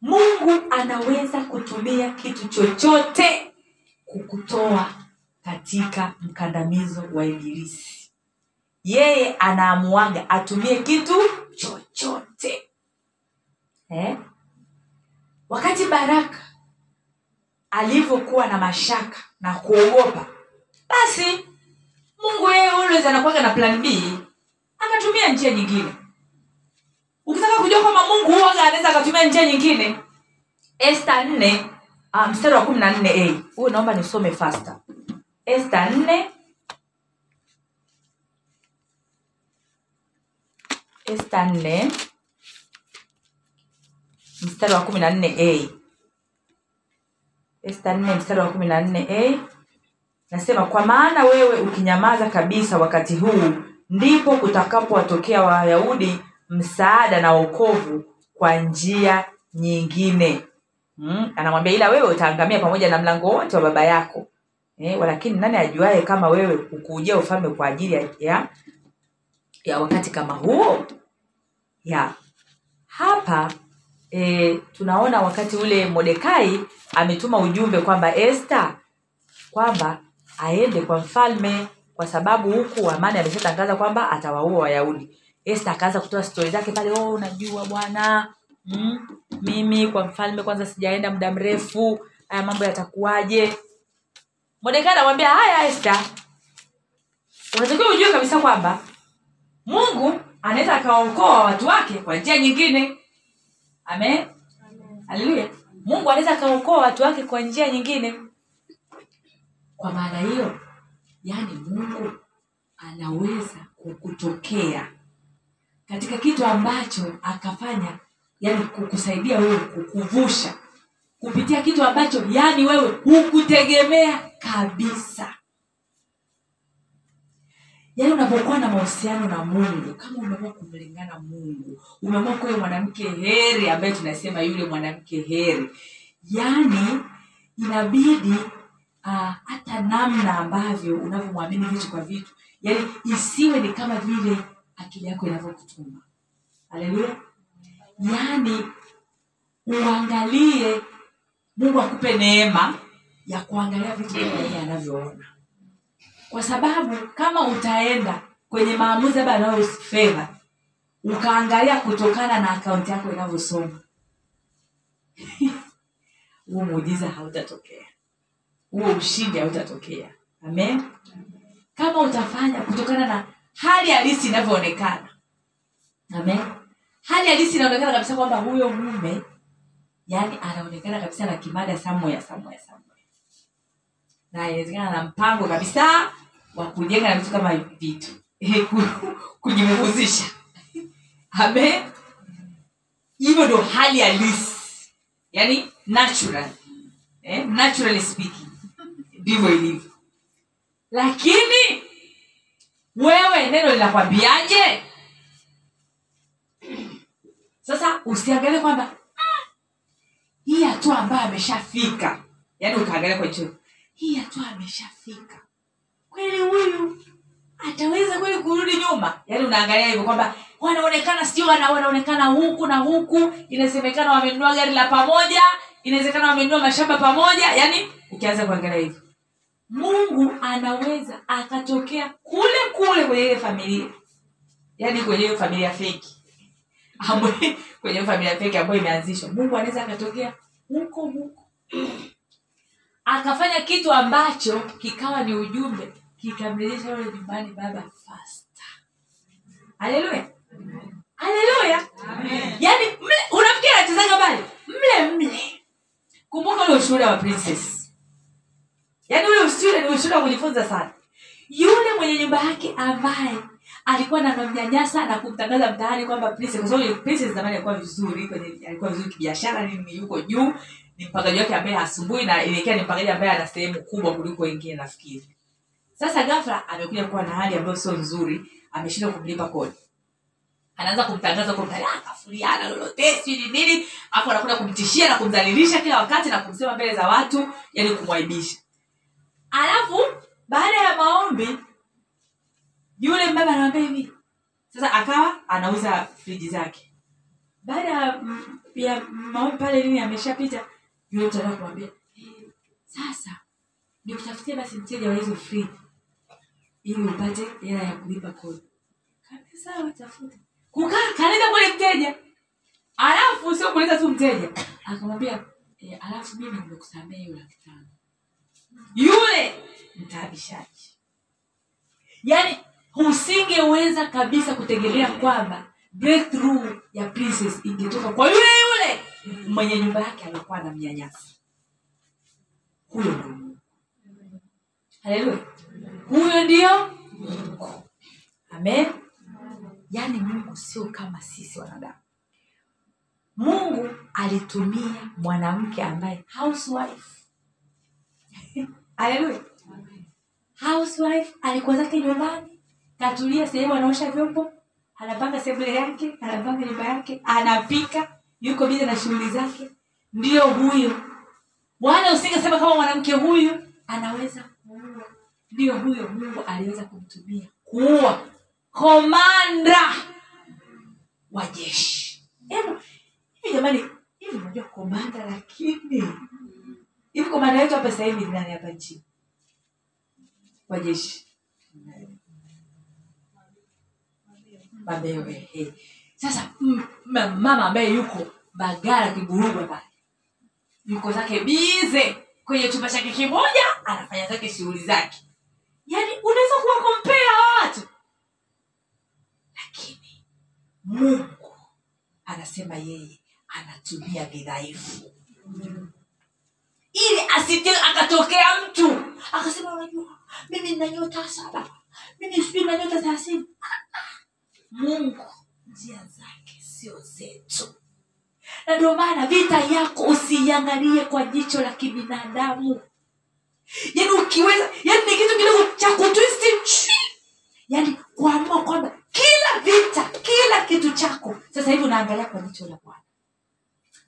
mungu anaweza kutumia kitu chochote kukutoa katika mkandamizo wa ibilisi. Yeye anaamuaga atumie kitu chochote. Eh? wakati baraka alivyokuwa na mashaka na kuogopa basi mungu yeye always anakuwaga na plan b. Akatumia njia nyingine ukitaka kujua kwamba mungu huwaga anaweza akatumia njia nyingine. Esta nne uh, mstari wa kumi na nne a huyu naomba nisome fasta esta nne. Esta nne mstari wa kumi na nne a esta nne mstari wa kumi na nne a nasema kwa maana wewe ukinyamaza kabisa wakati huu ndipo kutakapowatokea wayahudi msaada na wokovu kwa njia nyingine. Mm? anamwambia ila wewe utaangamia pamoja na mlango wote wa baba yako. Eh, lakini nani ajuaye kama wewe ukuujia ufalme kwa ajili ya, ya, ya wakati kama huo? Ya. Hapa e, tunaona wakati ule modekai ametuma ujumbe kwamba este kwamba aende kwa mfalme kwa sababu huku amani ameshatangaza kwamba atawaua wayahudi este akaanza kutoa stori zake pale oh, unajua bwana. Mm, mimi kwa mfalme kwanza sijaenda muda mrefu. Haya mambo yatakuwaje? Mordekai anamwambia haya Esta, unatakiwa ujue kabisa kwamba mungu anaweza akawaokoa watu wake kwa njia nyingine. Amen. Haleluya mungu anaweza akaokoa watu wake kwa njia nyingine. Kwa maana hiyo yaani mungu anaweza kukutokea katika kitu ambacho akafanya yani kukusaidia wewe kukuvusha. Kupitia kitu ambacho yani wewe hukutegemea kabisa. Yaani unapokuwa na mahusiano na mungu kama umeamua kumlingana mungu umeamua kuwe mwanamke heri ambaye tunasema yule mwanamke heri yaani inabidi ah, hata namna ambavyo unavyomwamini vitu kwa vitu yaani isiwe ni kama vile akili yako inavyokutuma haleluya. Yaani uangalie mungu akupe neema ya kuangalia vitu yeye anavyoona. Kwa sababu kama utaenda kwenye maamuzi labda anayofedha fedha ukaangalia kutokana na akaunti yako inavyosoma huo muujiza hautatokea. Huo ushindi hautatokea amen. Kama utafanya kutokana na hali halisi inavyoonekana. Amen. Hali halisi inaonekana kabisa kwamba huyo mume yani anaonekana kabisa na kimada samoya samoya samoya na inawezekana na mpango kabisa wa kujenga na vitu kama vitu. Kujimuguzisha amen. Hivyo ndo hali halisi. Yani natural eh? naturally speaking. Ndivyo ilivyo. Lakini wewe neno linakwambiaje? Sasa usiangalie kwamba "Ah, hii hatua ambayo ameshafika. Yaani ukaangalia kwa jicho hii hatua ameshafika. Kweli huyu ataweza kweli kurudi nyuma? Yaani unaangalia hivyo kwamba wanaonekana sio wana- wanaonekana huku na huku. Inasemekana wamenunua gari la pamoja inawezekana wamenunua mashamba pamoja. Yaani ukianza kuangalia hivyo mungu anaweza akatokea kule kule kwenye ile familia. Yaani kwenye hiyo familia feki ambayo kwenye familia feki ambayo imeanzishwa. Mungu anaweza akatokea huko huko. Akafanya kitu ambacho kikawa ni ujumbe kikamrejesha yule nyumbani baba fasta haleluya. Haleluya. Yaani unafikiri anachezaga bali mle mle. Kumbuka ule ushuhuda wa princess yaani ule usule ni ushuhuda wa kujifunza sana. Yule mwenye nyumba yake ambaye alikuwa anamnyanyasa na kumtangaza mtaani kwamba zamani alikuwa vizuri alikuwa vizuri kibiashara nini yuko juu ni mpangaji wake ambaye asubuhi na ilekea ni mpangaji ambaye ana sehemu kubwa kuliko wengine nafikiri. Sasa ghafla amekuja kuwa na hali ambayo sio nzuri ameshindwa kumlipa kodi. Anaanza kumtangaza kwa mtaani "Ah, kafuliana lolote sijui nini? Alafu anakwenda kumtishia na kumdhalilisha kila wakati na kumsema mbele za watu yani kumwaibisha alafu baada ya maombi yule mbaba anamwambia hivi. Sasa akawa anauza friji zake. Baada ya maombi pale nini ameshapita yule mtu anataka kumwambia "Eh, sasa nikutafutia basi mteja wa hizo friji ili upate hela ya kulipa kodi. Kaambia, kukaa kaleta kule mteja. Alafu sio kuleta tu mteja. Akamwambia e, alafu mimi nimekusamea hiyo laki yule mtaabishaji. Yaani usingeweza kabisa kutegemea kwamba breakthrough ya princess ingetoka kwa yule yule mwenye nyumba yake aliokuwa na mnyanyasa. huyo ndio Mungu. haleluya. Huyo ndio amen. Yaani mungu sio kama sisi wanadamu. Mungu alitumia mwanamke ambaye housewife haleluya housewife alikuwa zake nyumbani katulia sehemu anaosha vyombo anapanga sebule yake anapanga nyumba yake anapika yuko bize na shughuli zake. Ndio huyo Bwana usingesema kama mwanamke huyu anaweza kuua. Ndio huyo mungu aliweza kumtumia. Kuua. Komanda wa jeshi. Hebu hivi jamani hivi unajua komanda lakini hivi komanda wetu hapa sasa ni nani hapa nchini. Wa jeshi. Mabewe hey. sasa mama ambaye yuko bagara kiburugwa pale. Mko zake bize. Kwenye chumba chake kimoja anafanya zake shughuli zake. Yaani unaweza kuwa kompea hawa watu. Lakini mungu anasema yeye anatumia vidhaifu ili asije akatokea mtu. Akasema unajua mimi nina nyota saba. Mimi sijui na nyota thelathini. Mungu njia zake sio zetu. Na ndio maana vita yako usiiangalie kwa jicho la kibinadamu. Yaani ukiweza yaani ni kitu kidogo cha kutwisti yaani kuamua kwamba kila vita kila kitu chako sasa hivi unaangalia kwa jicho la bwana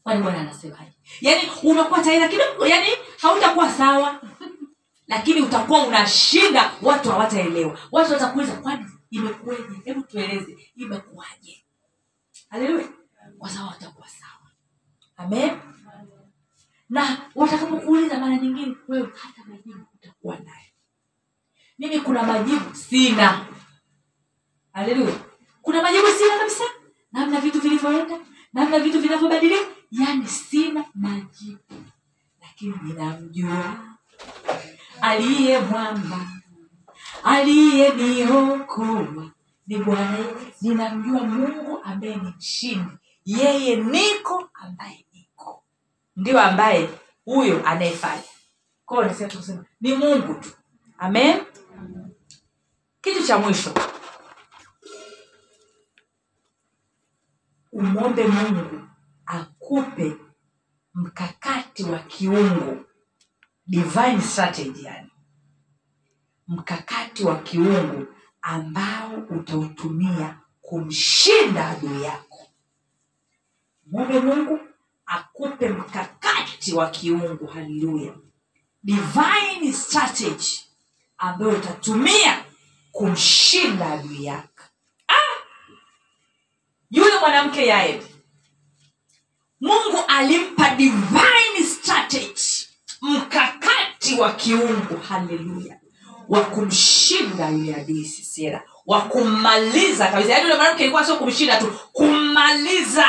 kwani bwana anasemaje? Yaani unakuwa taira kidogo yaani hautakuwa sawa. Lakini utakuwa unashinda watu hawataelewa. Watu watakuuliza kwani imekuweje hebu tueleze imekuwaje? Haleluya. Kwa sawa watakuwa sawa. Amen. Na watakapokuuliza mara nyingine wewe hata majibu utakuwa nayo. Mimi kuna majibu sina. Haleluya. Kuna majibu sina kabisa. Namna vitu vilivyoenda namna vitu vinavyobadilika yaani sina majibu. Lakini ninamjua. Aliye mwamba. Aliyeniokoa ni bwana. Ninamjua mungu ambaye ni mshindi. Yeye niko ambaye niko. Ndio ambaye huyo anayefanya. Kwao ni mungu tu. Amen? Kitu cha mwisho. Umwombe mungu akupe mkakati wa kiungu divine strategy yani. Mkakati wa kiungu ambao utautumia kumshinda adui yako. Mwombe mungu akupe mkakati wa kiungu haleluya. Divine strategy ambayo utatumia kumshinda adui yako. Ah! yule mwanamke yaeli mungu alimpa divine strategy mkakati wa kiungu haleluya wa kumshinda yule adui sisera wa kummaliza kabisa. Yaani yule mwanamke ilikuwa sio kumshinda tu kummaliza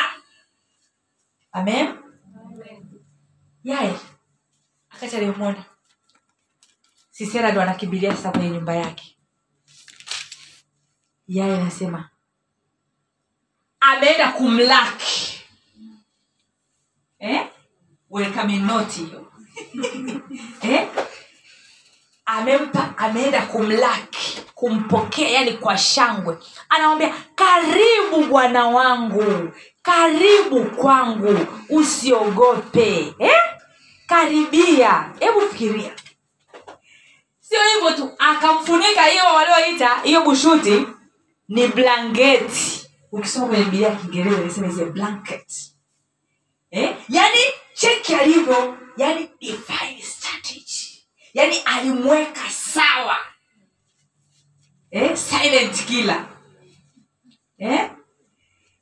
amen? Yaye akati aliyemwona sisera ndo anakimbilia sasa kwenye nyumba yake. Yaye anasema ameenda kumlaki hiyo eh? amempa ameenda kumlaki kumpokea yani kwa shangwe. Anamwambia karibu bwana wangu karibu kwangu usiogope. Eh? karibia. Hebu fikiria. Sio hivyo tu akamfunika hiyo walioita hiyo bushuti ni blanketi. Ukisoma kwenye bilia kiingereza blanket. Eh? yaani cheki alivyo yani divine strategy. Yani alimweka sawa. Eh? silent killer. Eh?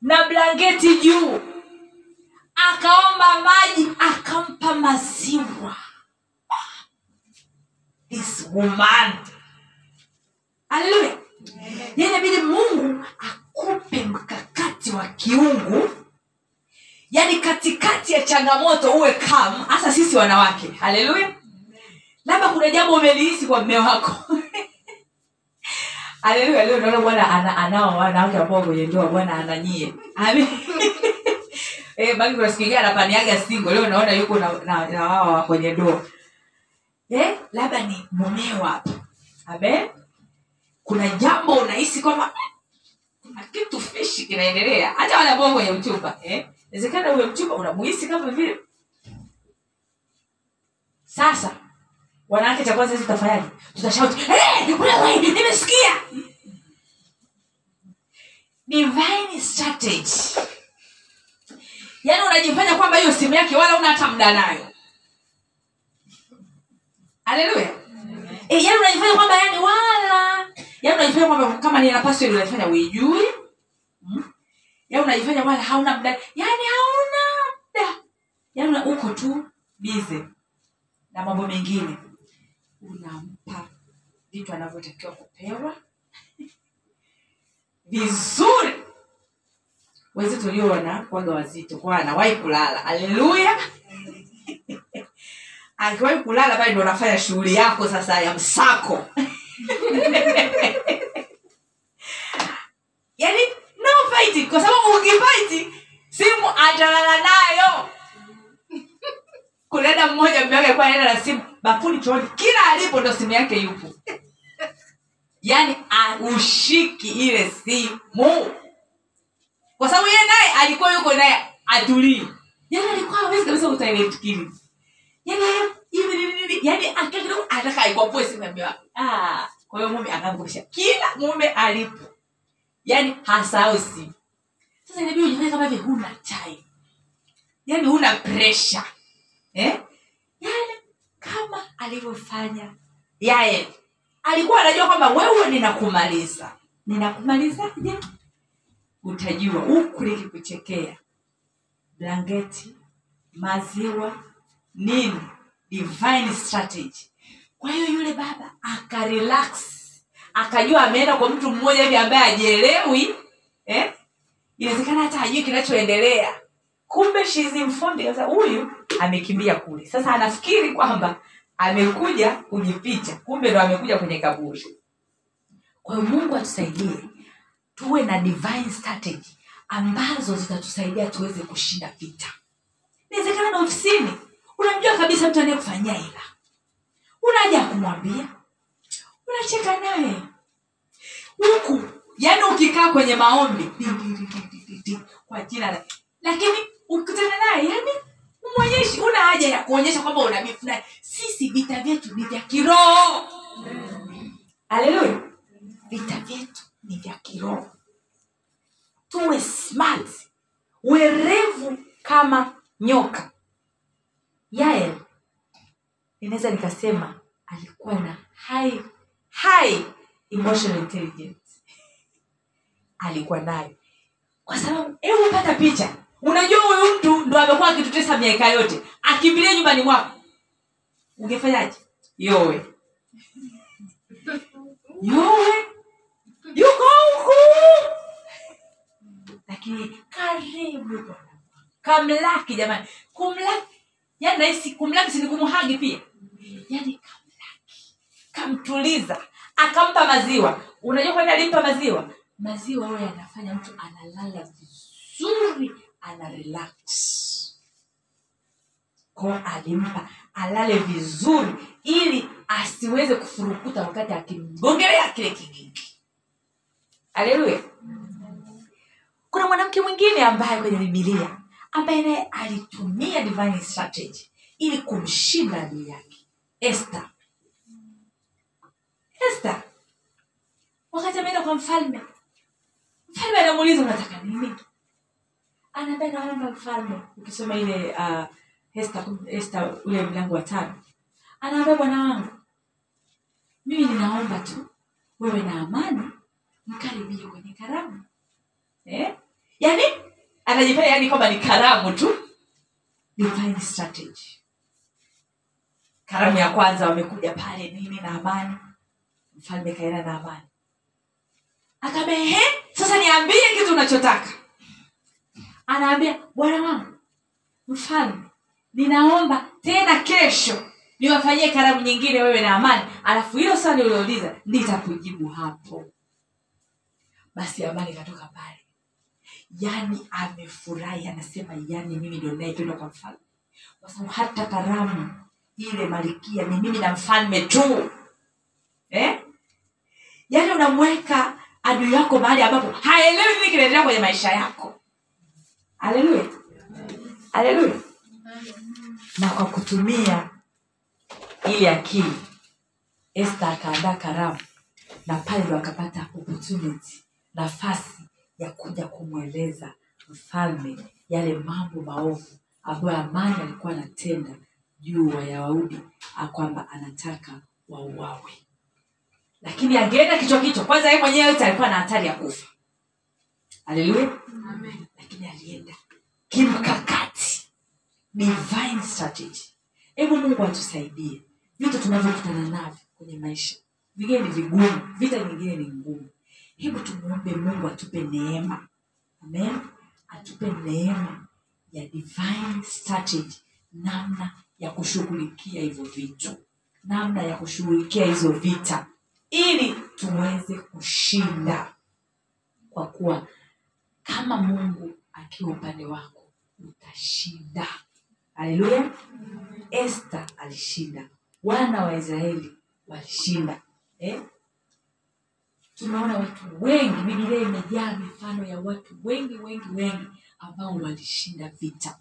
na blanketi juu. Akaomba maji akampa maziwa. This woman. Inabidi mungu akupe mkakati wa kiungu yaani katikati ya changamoto uwe kam hasa sisi wanawake. Haleluya. Labda kuna jambo umelihisi kwa mme wako. Haleluya leo naona bwana ana, anao wanawake ambao kwenye ndoa bwana ananyie eh, baki kuna anapaniaga singo leo naona yuko na, wao kwenye ndoa. Eh, labda ni mumeo hapo amen. Kuna jambo unahisi kwamba kitu fishi kinaendelea. Hata wanaboa kwenye mchupa eh? inawezekana huyo mchumba unamuhisi kama vile. Sasa wanawake cha kwanza tutafanyaje? Tutashauti hey, nimesikia. Divine strategy. Yaani unajifanya kwamba hiyo simu yake wala una hata mda nayo. Haleluya e, yaani unajifanya kwamba yani wala yaani unajifanya kwamba kama nina password unajifanya uijui hmm? yaani unajifanya wala hauna mda yaani hauna mda yaani uko tu bize na mambo mengine. Unampa vitu anavyotakiwa kupewa. Vizuri. Wenzetu walio kwaga wazito kwa anawahi kulala. Haleluya. Akiwahi kulala pale ndo unafanya shughuli yako sasa ya msako yaani no fight kwa sababu ukifight simu atalala nayo. Kuna mmoja wake alikuwa anaenda na simu bafuni chooni kila alipo ndo simu yake yupo. Yaani aushiki ile simu. Kwa sababu yeye naye alikuwa yuko naye atulii yaani alikuwa hawezi kabisa yaani yeye hivi nini? Nini akiwa kidogo anataka aikwapue simu ya mume wake kwa hiyo mume akamkumbusha kila mume alipo hasahau simu. Sasa inabidi ujifanye kama hivi huna chai. Yaani huna presha eh? yaani kama alivyofanya yaye alikuwa anajua kwamba wewe ninakumaliza. Ninakumalizaje? Utajua huku likikuchekea blanketi maziwa nini divine strategy. Kwa hiyo yule baba akarelax akajua ameenda kwa mtu mmoja hivi ambaye ajielewi eh? inawezekana hata hajui kinachoendelea. Kumbe sasa huyu amekimbia kule. Sasa anafikiri kwamba amekuja kujificha kumbe ndo amekuja kwenye kaburi. Kwa hiyo mungu atusaidie tuwe na divine strategy ambazo zitatusaidia tuweze kushinda vita. Inawezekana na ofisini unamjua kabisa mtu anayekufanyia hila unaja kumwambia. Unacheka naye. Huku yaani ukikaa kwenye maombi di, kwa jina la lakini ukutana naye yani umwonyeshi una haja ya kuonyesha kwamba una sisi vita vyetu ni vya kiroho. Haleluya vita vyetu ni vya kiroho. Tuwe smart. Werevu kama nyoka yael inaweza nikasema alikuwa na high, high emotional intelligence. Alikuwa nayo. Kwa sababu hebu pata picha. Unajua huyu mtu ndo amekuwa akitutesa miaka yote. Akimbilia nyumbani mwako. Ungefanyaje? Yowe. Yowe. Yuko huku. Lakini karibu kamlaki jamani. Kumlaki yani nahisi kumlaki sini kumuhagi pia? Yani kamlaki. Kamtuliza. Akampa maziwa. Unajua kwani alimpa maziwa? Maziwa huyo yanafanya mtu analala vizuri ana relax. Kwa alimpa alale vizuri ili asiweze kufurukuta wakati akimgongelea kile kingine. Haleluya. Kuna mwanamke mwingine ambaye kwenye bibilia ambaye naye alitumia divine strategy ili kumshinda adui yake. Esther. Esther. Wakati ameenda kwa mfalme mfalme anamuuliza unataka nini? Anaambia naomba mfalme. Ukisoma ile uh, Esther, Esther ule mlango wa tano. Anaambia bwana wangu mimi ninaomba tu wewe na amani mkaribie kwenye karamu. Eh? yaani anajifanya yani kwamba ni karamu tu. Divine strategy. Karamu ya kwanza wamekuja pale nini na amani. Mfalme kaenda na amani. Akaambia ehe sasa niambie kitu unachotaka. Anaambia bwana wangu mfalme ninaomba tena kesho niwafanyie karamu nyingine wewe na amani. Alafu hilo swali uliouliza nitakujibu hapo. Basi amani ikatoka pale yani amefurahi anasema yani mimi ndio nayependwa kwa mfalme. Kwa sababu hata karamu ile malikia ni mimi na mfalme tu. Eh? yaani unamweka adui yako mahali ambapo haelewi nini kinaendelea kwenye maisha yako. Haleluya. Haleluya. Na kwa kutumia ile akili este akaandaa karamu na pale ndo akapata opportunity nafasi ya kuja kumweleza mfalme yale mambo maovu ambayo amani alikuwa anatenda juu ya wayahudi ah, kwamba anataka wauawe. Lakini angeenda kichwa kichwa kwanza yeye mwenyewe yote alikuwa na hatari ya kufa. Haleluya lakini alienda kimkakati. Divine strategy. Hebu mungu atusaidie. Vitu tunavyokutana navyo kwenye maisha. Vingine ni vigumu vita nyingine ni ngumu hebu tumwombe mungu atupe neema. Amen. Atupe neema ya divine strategy. Namna ya kushughulikia hivyo vitu. Namna ya kushughulikia hizo vita. Ili tuweze kushinda. Kwa kuwa kama mungu akiwa upande wako utashinda. Haleluya este alishinda. Wana wa israeli walishinda. Eh? Tunaona watu wengi Biblia imejaa mifano ya watu wengi wengi wengi ambao walishinda vita.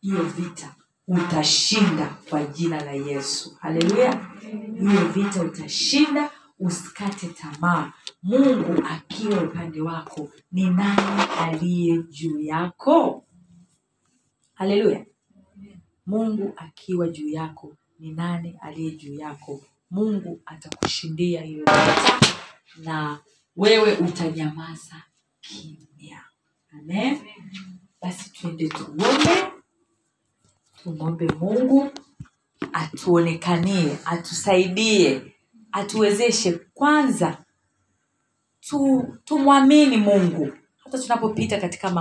Hiyo vita utashinda kwa jina la yesu. Haleluya. Hiyo vita utashinda. Usikate tamaa. Mungu akiwa upande wako ni nani aliye juu yako? Haleluya. Mungu akiwa juu yako ni nani aliye juu yako? Mungu atakushindia hiyo vita na wewe utanyamaza kimya. Amen. Basi tuende tuombe. Tumwombe mungu atuonekanie atusaidie atuwezeshe kwanza tu tumwamini mungu hata tunapopita katika